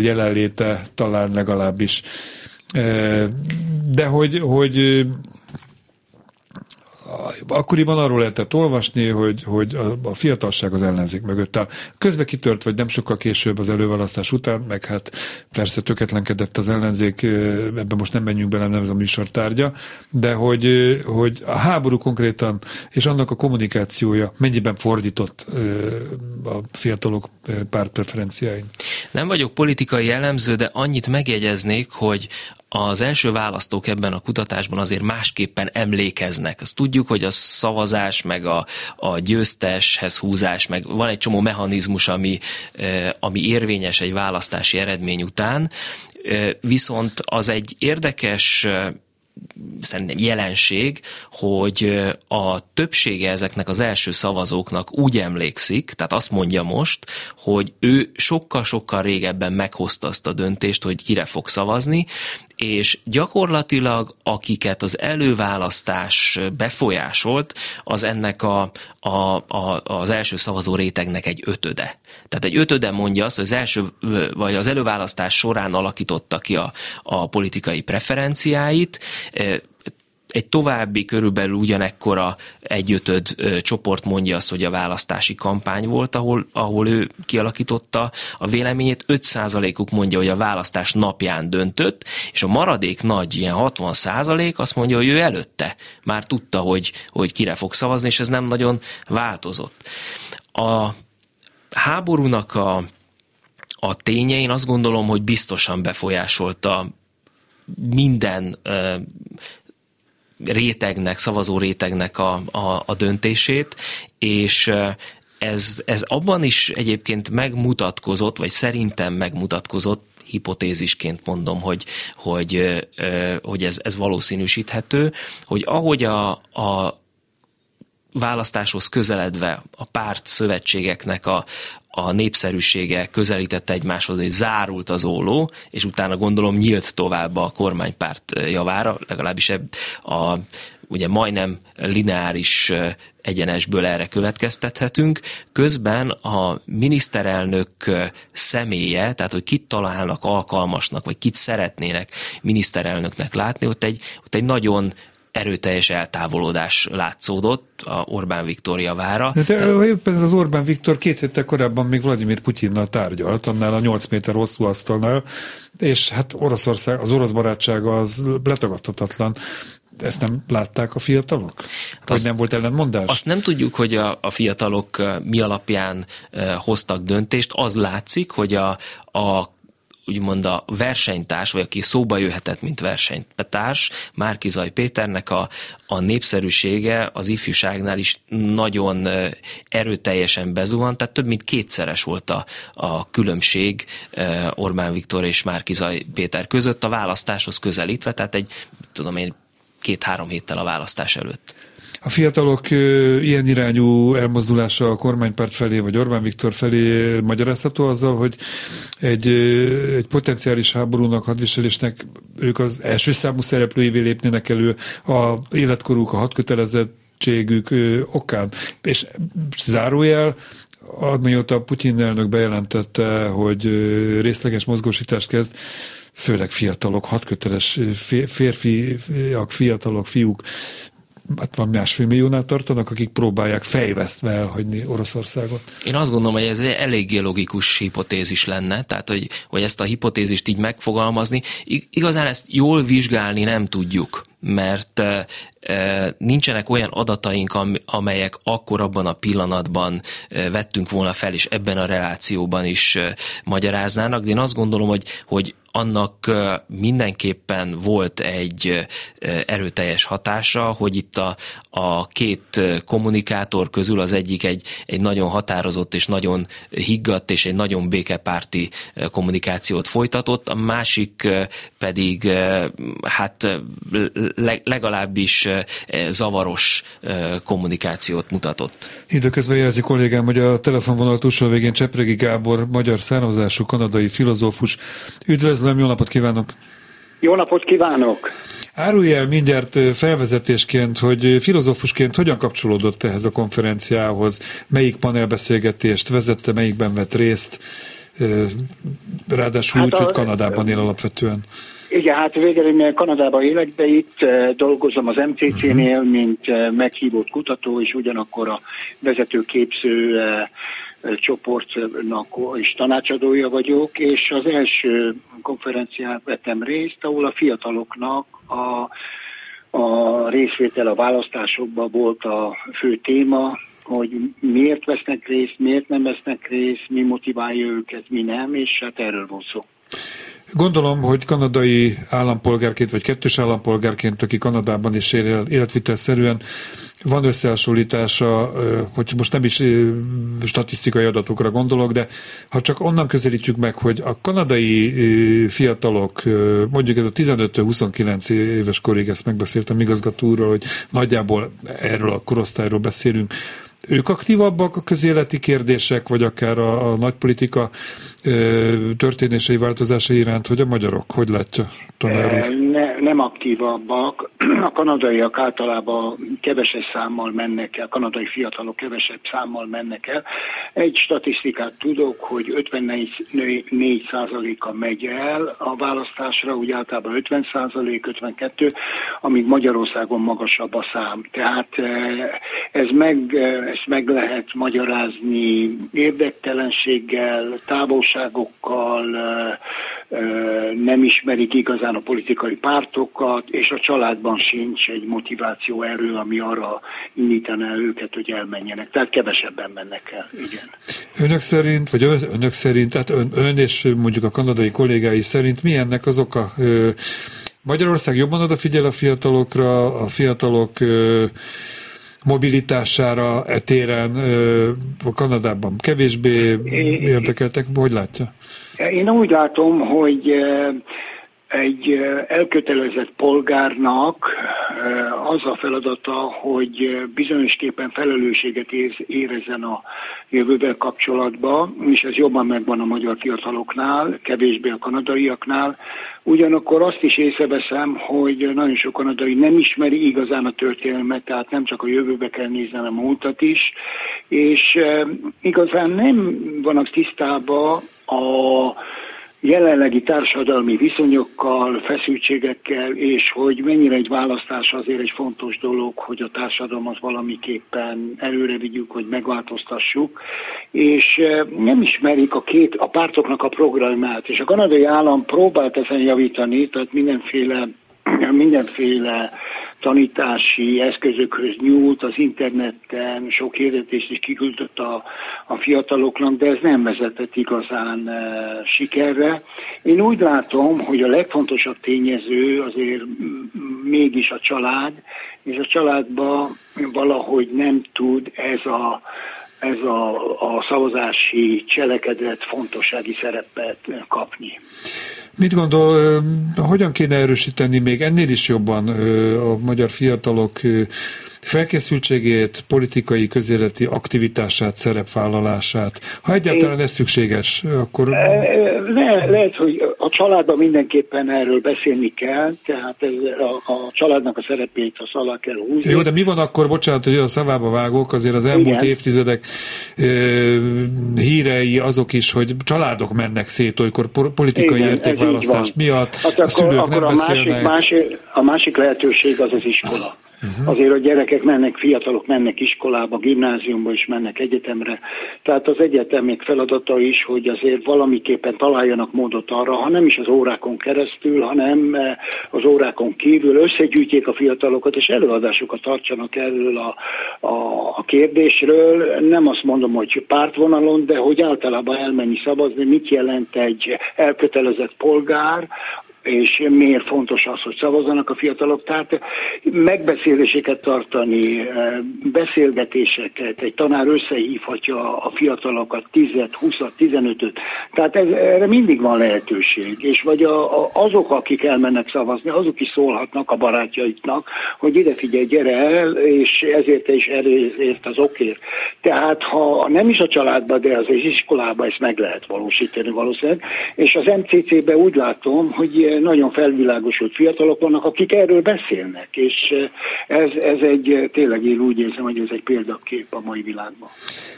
[SPEAKER 4] jelenléte talán legalábbis, de hogy, hogy akkoriban arról lehetett olvasni, hogy, hogy a, a fiatalság az ellenzék mögött áll. Közbe kitört, vagy nem sokkal később az előválasztás után, meg hát persze töketlenkedett az ellenzék, ebben most nem menjünk bele, nem ez a műsor tárgya, de hogy, hogy a háború konkrétan, és annak a kommunikációja mennyiben fordított a fiatalok pártpreferenciáin.
[SPEAKER 3] Nem vagyok politikai jellemző, de annyit megjegyeznék, hogy az első választók ebben a kutatásban azért másképpen emlékeznek. Azt tudjuk, hogy a szavazás, meg a, a győzteshez húzás, meg van egy csomó mechanizmus, ami, ami érvényes egy választási eredmény után, viszont az egy érdekes szerintem jelenség, hogy a többsége ezeknek az első szavazóknak úgy emlékszik, tehát azt mondja most, hogy ő sokkal-sokkal régebben meghozta azt a döntést, hogy kire fog szavazni, és gyakorlatilag akiket az előválasztás befolyásolt, az ennek a, a, a, az első szavazó rétegnek egy ötöde. Tehát egy ötöde mondja azt, hogy az első, vagy az előválasztás során alakította ki a, a politikai preferenciáit, egy további körülbelül ugyanekkora egyötöd csoport mondja azt, hogy a választási kampány volt, ahol, ahol ő kialakította a véleményét. 5%-uk mondja, hogy a választás napján döntött, és a maradék nagy, ilyen 60% azt mondja, hogy ő előtte már tudta, hogy, hogy kire fog szavazni, és ez nem nagyon változott. A háborúnak a, a ténye, én azt gondolom, hogy biztosan befolyásolta minden rétegnek, szavazó rétegnek a, a, a döntését, és ez, ez abban is egyébként megmutatkozott, vagy szerintem megmutatkozott, hipotézisként mondom, hogy, hogy, hogy ez, ez valószínűsíthető, hogy ahogy a, a választáshoz közeledve a párt szövetségeknek a, a népszerűsége közelítette egymáshoz, és zárult az óló, és utána gondolom nyílt tovább a kormánypárt javára, legalábbis ebb a ugye majdnem lineáris egyenesből erre következtethetünk. Közben a miniszterelnök személye, tehát hogy kit találnak alkalmasnak, vagy kit szeretnének miniszterelnöknek látni, ott egy, ott egy nagyon erőteljes eltávolodás látszódott a Orbán Viktor javára.
[SPEAKER 4] De, de Te... éppen ez az Orbán Viktor két héttel korábban még Vladimir Putyinnal tárgyalt, annál a 8 méter hosszú asztalnál, és hát Oroszország, az orosz barátsága az letagadhatatlan. Ezt nem látták a fiatalok? Hát Vagy nem volt ellentmondás?
[SPEAKER 3] Azt nem tudjuk, hogy a, a fiatalok mi alapján hoztak döntést. Az látszik, hogy a, a úgymond a versenytárs, vagy aki szóba jöhetett, mint versenytárs, Márkizaj Péternek a, a népszerűsége az ifjúságnál is nagyon erőteljesen bezuhant, tehát több mint kétszeres volt a, a különbség Orbán Viktor és Márkizaj Péter között a választáshoz közelítve, tehát egy, tudom én, két-három héttel a választás előtt.
[SPEAKER 4] A fiatalok ilyen irányú elmozdulása a kormánypárt felé, vagy Orbán Viktor felé magyarázható azzal, hogy egy, egy potenciális háborúnak, hadviselésnek ők az első számú szereplőivé lépnének elő a életkoruk, a hadkötelezettségük okán. És zárójel, amióta Putyin elnök bejelentette, hogy részleges mozgósítást kezd, főleg fiatalok, hadköteles férfiak, fiatalok, fiúk hát van másfél milliónál tartanak, akik próbálják fejvesztve elhagyni Oroszországot.
[SPEAKER 3] Én azt gondolom, hogy ez egy eléggé logikus hipotézis lenne, tehát hogy, hogy ezt a hipotézist így megfogalmazni. Igazán ezt jól vizsgálni nem tudjuk mert nincsenek olyan adataink, amelyek akkor abban a pillanatban vettünk volna fel, és ebben a relációban is magyaráznának, de én azt gondolom, hogy, hogy annak mindenképpen volt egy erőteljes hatása, hogy itt a, a két kommunikátor közül az egyik egy, egy nagyon határozott és nagyon higgadt és egy nagyon békepárti kommunikációt folytatott, a másik pedig hát legalábbis zavaros kommunikációt mutatott.
[SPEAKER 4] Időközben jelzi kollégám, hogy a telefonvonal túlsó végén Csepregi Gábor, magyar származású kanadai filozófus. Üdvözlöm, jó napot kívánok!
[SPEAKER 7] Jó napot kívánok!
[SPEAKER 4] Árulj el mindjárt felvezetésként, hogy filozófusként hogyan kapcsolódott ehhez a konferenciához, melyik panelbeszélgetést vezette, melyikben vett részt, ráadásul hát úgy, a, hogy Kanadában él alapvetően.
[SPEAKER 7] Igen, hát végül Kanadában élek, de itt dolgozom az MCC-nél, uh-huh. mint meghívott kutató, és ugyanakkor a vezető képző csoportnak is tanácsadója vagyok, és az első konferencián vettem részt, ahol a fiataloknak a, a részvétel a választásokban volt a fő téma, hogy miért vesznek részt, miért nem vesznek részt, mi motiválja őket, mi nem, és hát erről volt szó.
[SPEAKER 4] Gondolom, hogy kanadai állampolgárként, vagy kettős állampolgárként, aki Kanadában is él életvitelszerűen, van összehasonlítása, hogy most nem is statisztikai adatokra gondolok, de ha csak onnan közelítjük meg, hogy a kanadai fiatalok, mondjuk ez a 15-29 éves korig, ezt megbeszéltem igazgató hogy nagyjából erről a korosztályról beszélünk, ők aktívabbak a közéleti kérdések, vagy akár a, a nagypolitika történései változásai iránt, hogy a magyarok? Hogy látja tanár úr?
[SPEAKER 7] Ne, nem aktívabbak. A kanadaiak általában keveses számmal mennek el, a kanadai fiatalok kevesebb számmal mennek el. Egy statisztikát tudok, hogy 54 százaléka megy el a választásra, úgy általában 50 százalék, 52, amíg Magyarországon magasabb a szám. Tehát ez meg, ezt meg lehet magyarázni érdektelenséggel, távolságokkal, nem ismerik igazán a politikai pártokat, és a családban sincs egy motiváció erő, ami arra indítaná őket, hogy elmenjenek. Tehát kevesebben mennek el, igen.
[SPEAKER 4] Önök szerint, vagy önök szerint, tehát ön, ön és mondjuk a kanadai kollégái szerint milyennek az oka? Magyarország jobban odafigyel a fiatalokra, a fiatalok mobilitására etéren a Kanadában kevésbé érdekeltek? Hogy látja?
[SPEAKER 7] Én úgy látom, hogy egy elkötelezett polgárnak az a feladata, hogy bizonyosképpen felelősséget érezzen a jövővel kapcsolatban, és ez jobban megvan a magyar fiataloknál, kevésbé a kanadaiaknál. Ugyanakkor azt is észreveszem, hogy nagyon sok kanadai nem ismeri igazán a történelmet, tehát nem csak a jövőbe kell nézni, hanem a múltat is, és igazán nem vannak tisztában a jelenlegi társadalmi viszonyokkal, feszültségekkel, és hogy mennyire egy választás azért egy fontos dolog, hogy a társadalmat valamiképpen előre vigyük, hogy megváltoztassuk, és e, nem ismerik a két, a pártoknak a programját, és a kanadai állam próbált ezen javítani, tehát mindenféle mindenféle tanítási eszközökhöz nyúlt, az interneten sok hirdetést is kiküldött a, a fiataloknak, de ez nem vezetett igazán e, sikerre. Én úgy látom, hogy a legfontosabb tényező azért mégis a család, és a családban valahogy nem tud ez a ez a, a szavazási cselekedet fontossági szerepet kapni.
[SPEAKER 4] Mit gondol, hogyan kéne erősíteni még ennél is jobban a magyar fiatalok felkészültségét, politikai, közéleti aktivitását, szerepvállalását. Ha egyáltalán ez szükséges, akkor...
[SPEAKER 7] Le, lehet, hogy a családban mindenképpen erről beszélni kell, tehát ez a, a családnak a szerepét a alá kell húzni.
[SPEAKER 4] Jó, de mi van akkor, bocsánat, hogy a szavába vágok, azért az elmúlt Igen. évtizedek hírei azok is, hogy családok mennek szét olykor politikai Igen, értékválasztás miatt, hát a szülők akkor nem a beszélnek.
[SPEAKER 7] Másik, másik, a másik lehetőség az az iskola. Uh-huh. Azért a gyerekek mennek, fiatalok mennek iskolába, gimnáziumba is mennek egyetemre. Tehát az egyetemek feladata is, hogy azért valamiképpen találjanak módot arra, ha nem is az órákon keresztül, hanem eh, az órákon kívül összegyűjtjék a fiatalokat, és előadásokat tartsanak erről a, a, a kérdésről. Nem azt mondom, hogy pártvonalon, de hogy általában elmenni szavazni, mit jelent egy elkötelezett polgár, és miért fontos az, hogy szavazzanak a fiatalok. Tehát megbeszéléseket tartani, beszélgetéseket, egy tanár összehívhatja a fiatalokat 10, 20, 15-öt. Tehát ez, erre mindig van lehetőség. És vagy a, a, azok, akik elmennek szavazni, azok is szólhatnak a barátjaiknak, hogy ide figyelj, gyere el, és ezért és ezért az okért. Tehát ha nem is a családban, de az iskolában ezt meg lehet valósítani valószínűleg. És az MCC-ben úgy látom, hogy nagyon felvilágosult fiatalok vannak, akik erről beszélnek, és ez, ez egy, tényleg én úgy érzem, hogy ez egy példakép a mai világban.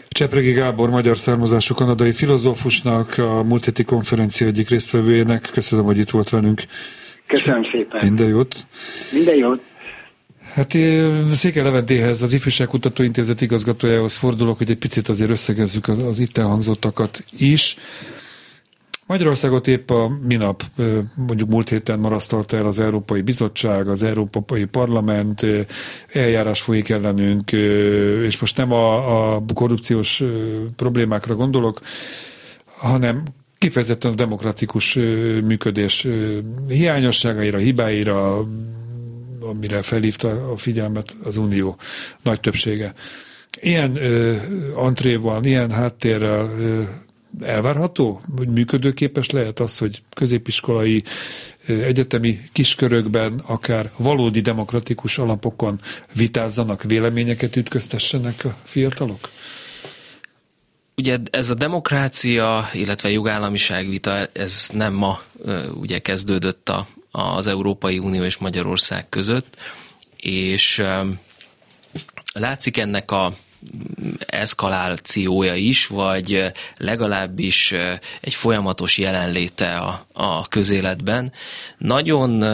[SPEAKER 4] Csepregi Gábor, magyar származású kanadai filozófusnak, a múlt heti konferencia egyik résztvevőjének. Köszönöm, hogy itt volt velünk.
[SPEAKER 7] Köszönöm szépen.
[SPEAKER 4] Minden jót.
[SPEAKER 7] Minden jót.
[SPEAKER 4] Hát Széke Leventéhez, az Ifjúságkutató Intézet igazgatójához fordulok, hogy egy picit azért összegezzük az, az itt elhangzottakat is. Magyarországot épp a minap, mondjuk múlt héten marasztalta el az Európai Bizottság, az Európai Parlament, eljárás folyik ellenünk, és most nem a, a korrupciós problémákra gondolok, hanem kifejezetten a demokratikus működés hiányosságaira, hibáira, amire felhívta a figyelmet az Unió nagy többsége. Ilyen ö, antréval, ilyen háttérrel ö, elvárható, hogy működőképes lehet az, hogy középiskolai, egyetemi kiskörökben, akár valódi demokratikus alapokon vitázzanak, véleményeket ütköztessenek a fiatalok?
[SPEAKER 3] Ugye ez a demokrácia, illetve jogállamiság vita, ez nem ma ugye kezdődött a, az Európai Unió és Magyarország között, és látszik ennek a eszkalációja is, vagy legalábbis egy folyamatos jelenléte a, a közéletben. Nagyon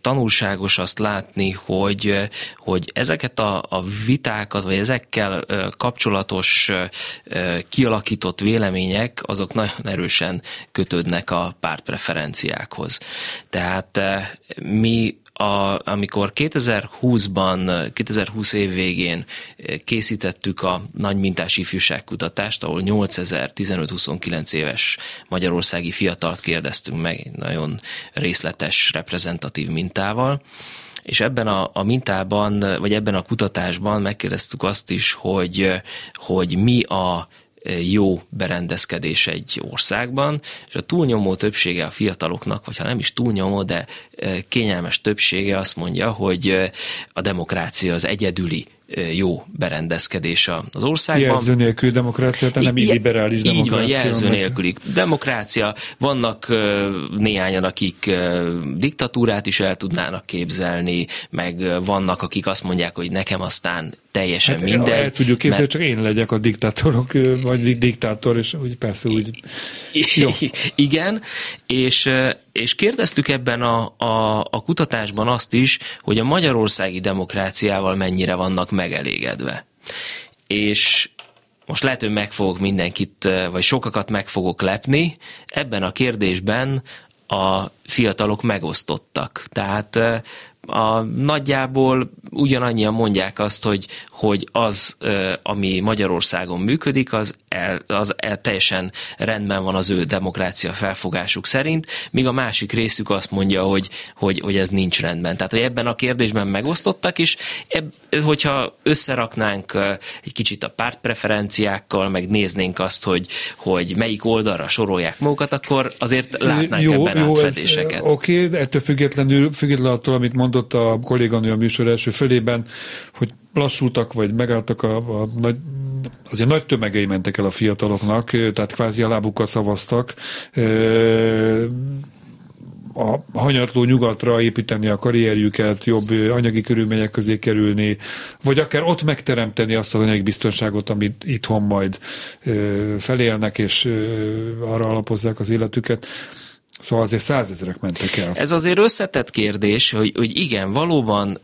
[SPEAKER 3] tanulságos azt látni, hogy, hogy ezeket a, a vitákat, vagy ezekkel kapcsolatos kialakított vélemények, azok nagyon erősen kötődnek a pártpreferenciákhoz. Tehát mi a, amikor 2020-ban, 2020 év végén készítettük a nagy mintás ifjúságkutatást, ahol 8000 15-29 éves magyarországi fiatalt kérdeztünk meg egy nagyon részletes, reprezentatív mintával, és ebben a, a mintában, vagy ebben a kutatásban megkérdeztük azt is, hogy, hogy mi a jó berendezkedés egy országban, és a túlnyomó többsége a fiataloknak, vagy ha nem is túlnyomó, de kényelmes többsége azt mondja, hogy a demokrácia az egyedüli jó berendezkedés az országban.
[SPEAKER 4] Jelző nélküli demokrácia, tehát nem illiberális demokrácia.
[SPEAKER 3] Így van, jelző nélküli demokrácia. Vannak néhányan, akik diktatúrát is el tudnának képzelni, meg vannak, akik azt mondják, hogy nekem aztán teljesen hát mindegy.
[SPEAKER 4] El tudjuk képzelni, mert... csak én legyek a diktátorok, vagy diktátor, és úgy persze úgy.
[SPEAKER 3] Jó. Igen, és, és kérdeztük ebben a, a, a kutatásban azt is, hogy a magyarországi demokráciával mennyire vannak megelégedve. És most lehet, hogy meg fogok mindenkit, vagy sokakat meg fogok lepni, ebben a kérdésben a fiatalok megosztottak. Tehát a, nagyjából ugyanannyian mondják azt, hogy, hogy az, ami Magyarországon működik, az, el, az el, teljesen rendben van az ő demokrácia felfogásuk szerint, míg a másik részük azt mondja, hogy, hogy, hogy ez nincs rendben. Tehát, hogy ebben a kérdésben megosztottak, és ebb, hogyha összeraknánk egy kicsit a pártpreferenciákkal, meg néznénk azt, hogy, hogy melyik oldalra sorolják magukat, akkor azért látnánk jó, ebben jó, átfedéseket.
[SPEAKER 4] Oké, okay, ettől függetlenül, függetlenül attól, amit mondott a kolléganő a műsor első felében, hogy lassultak, vagy megálltak a, a nagy, azért nagy tömegei mentek el a fiataloknak, tehát kvázi a lábukkal szavaztak. A hanyatló nyugatra építeni a karrierjüket, jobb anyagi körülmények közé kerülni, vagy akár ott megteremteni azt az anyagi biztonságot, amit itthon majd felélnek, és arra alapozzák az életüket. Szóval azért százezerek mentek el.
[SPEAKER 3] Ez azért összetett kérdés, hogy, hogy igen, valóban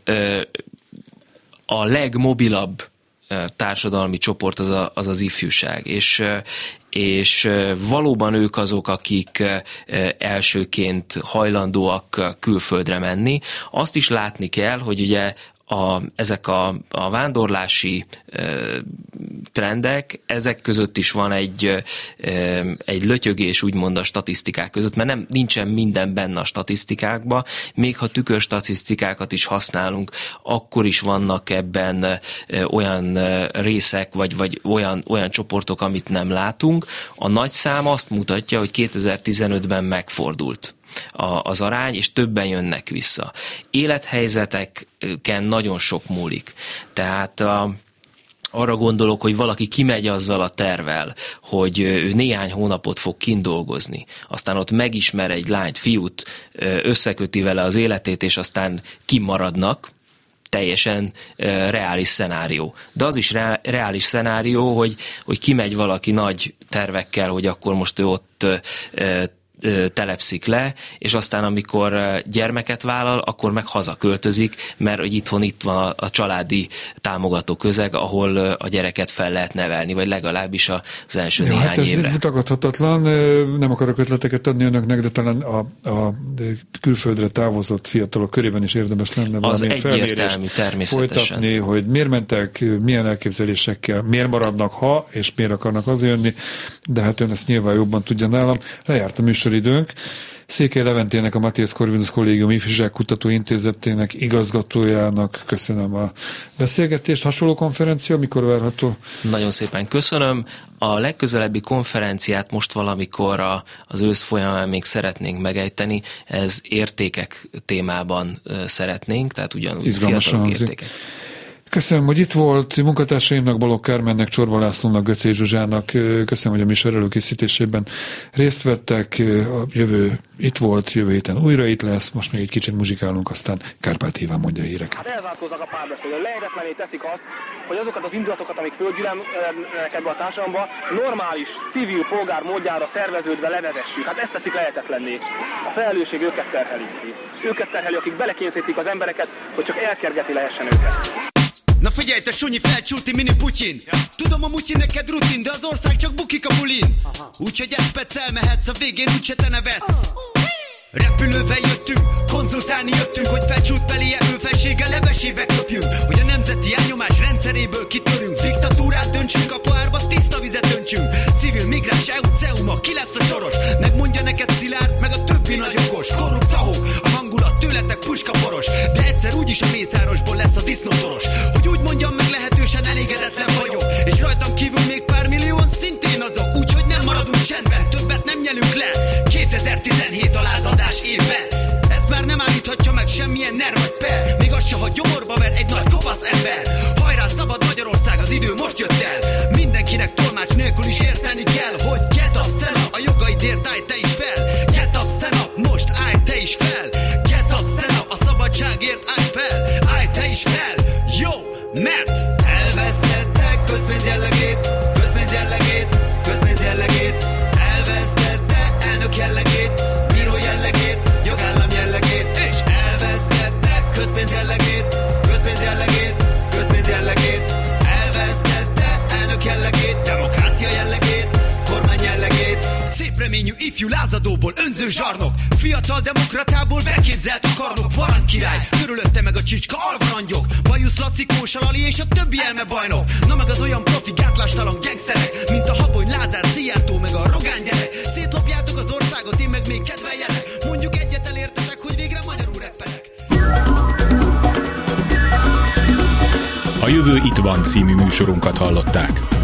[SPEAKER 3] a legmobilabb társadalmi csoport az a, az, az ifjúság, és és valóban ők azok, akik elsőként hajlandóak külföldre menni. Azt is látni kell, hogy ugye a, ezek a, a vándorlási e, trendek, ezek között is van egy, e, egy lötyögés úgymond a statisztikák között, mert nem, nincsen minden benne a statisztikákba, még ha tükör statisztikákat is használunk, akkor is vannak ebben e, olyan részek, vagy, vagy olyan, olyan csoportok, amit nem látunk. A nagy szám azt mutatja, hogy 2015-ben megfordult a, az arány, és többen jönnek vissza. Élethelyzeteken nagyon sok múlik. Tehát a, arra gondolok, hogy valaki kimegy azzal a tervel, hogy ő néhány hónapot fog kindolgozni, aztán ott megismer egy lányt, fiút, összeköti vele az életét, és aztán kimaradnak, teljesen reális szenárió. De az is reális szenárió, hogy, hogy kimegy valaki nagy tervekkel, hogy akkor most ő ott telepszik le, és aztán amikor gyermeket vállal, akkor meg hazaköltözik, mert hogy itthon itt van a családi támogató közeg, ahol a gyereket fel lehet nevelni, vagy legalábbis az első ja, néhány hát
[SPEAKER 4] ez
[SPEAKER 3] évre.
[SPEAKER 4] tagadhatatlan, nem akarok ötleteket adni önöknek, de talán a, a külföldre távozott fiatalok körében is érdemes lenne
[SPEAKER 3] valami egyértelmű,
[SPEAKER 4] folytatni, hogy miért mentek, milyen elképzelésekkel, miért maradnak, ha, és miért akarnak azért jönni, de hát ön ezt nyilván jobban tudja nálam. Lejárt a műsoridőnk. Székely Leventének, a Matthias Corvinus Kollégium Ifjúság Kutató Intézetének igazgatójának köszönöm a beszélgetést. Hasonló konferencia mikor várható?
[SPEAKER 3] Nagyon szépen köszönöm. A legközelebbi konferenciát most valamikor a, az ősz folyamán még szeretnénk megejteni. Ez értékek témában szeretnénk, tehát ugyanúgy fiatalok értékek.
[SPEAKER 4] Köszönöm, hogy itt volt munkatársaimnak, Balogh Kármennek, Csorba Lászlónak, Göcé Zsuzsának. Köszönöm, hogy a műsor előkészítésében részt vettek. A jövő itt volt, jövő héten újra itt lesz. Most még egy kicsit muzsikálunk, aztán Kárpát Iván mondja a híreket.
[SPEAKER 8] Hát elzárkóznak a párbeszédön. Lehetetlené teszik azt, hogy azokat az indulatokat, amik földgyűlnek ebbe a társadalomba, normális, civil polgár módjára szerveződve levezessük. Hát ezt teszik lehetetlenné. A felelősség őket terheli. Őket terheli, akik belekényszerítik az embereket, hogy csak elkergeti lehessen őket.
[SPEAKER 2] Na figyelj, te sunyi felcsúti mini Putyin. Ja. Tudom a mutyi neked rutin, de az ország csak bukik a bulin. Úgyhogy egy perc elmehetsz, a végén úgyse te nevetsz. Repülővel jöttünk, konzultálni jöttünk, hogy felcsút pelie őfelséggel levesébe köpjünk. Hogy a nemzeti elnyomás rendszeréből kitörünk Diktatúrát döntsünk, a pohárba tiszta vizet öntsünk. Civil, migráns, EU, CEUMA, ki lesz a soros? Megmondja neked Szilárd, meg a többi nagy okos. Korrupt ahók, a hangulat tőletek puskaporos De egyszer úgyis a mészárosból lesz a disznótoros ha gyomorba ver egy nagy kopasz ember. Hajrá szabad Magyarország, az idő most jött el ifjú lázadóból önző zsarnok. Fiatal demokratából beképzelt a karnok Varant király, körülötte meg a csicska alvarangyok. Bajusz Laci, Kósa és a többi elme bajnok Na meg az olyan profi gátlástalan gangsterek Mint a Habony, Lázár, Szijjártó meg a Rogán gyerek. Szétlopjátok az országot, én meg még kedveljelek Mondjuk egyet elértetek, hogy végre magyarul reppelek
[SPEAKER 1] A jövő itt van című műsorunkat hallották.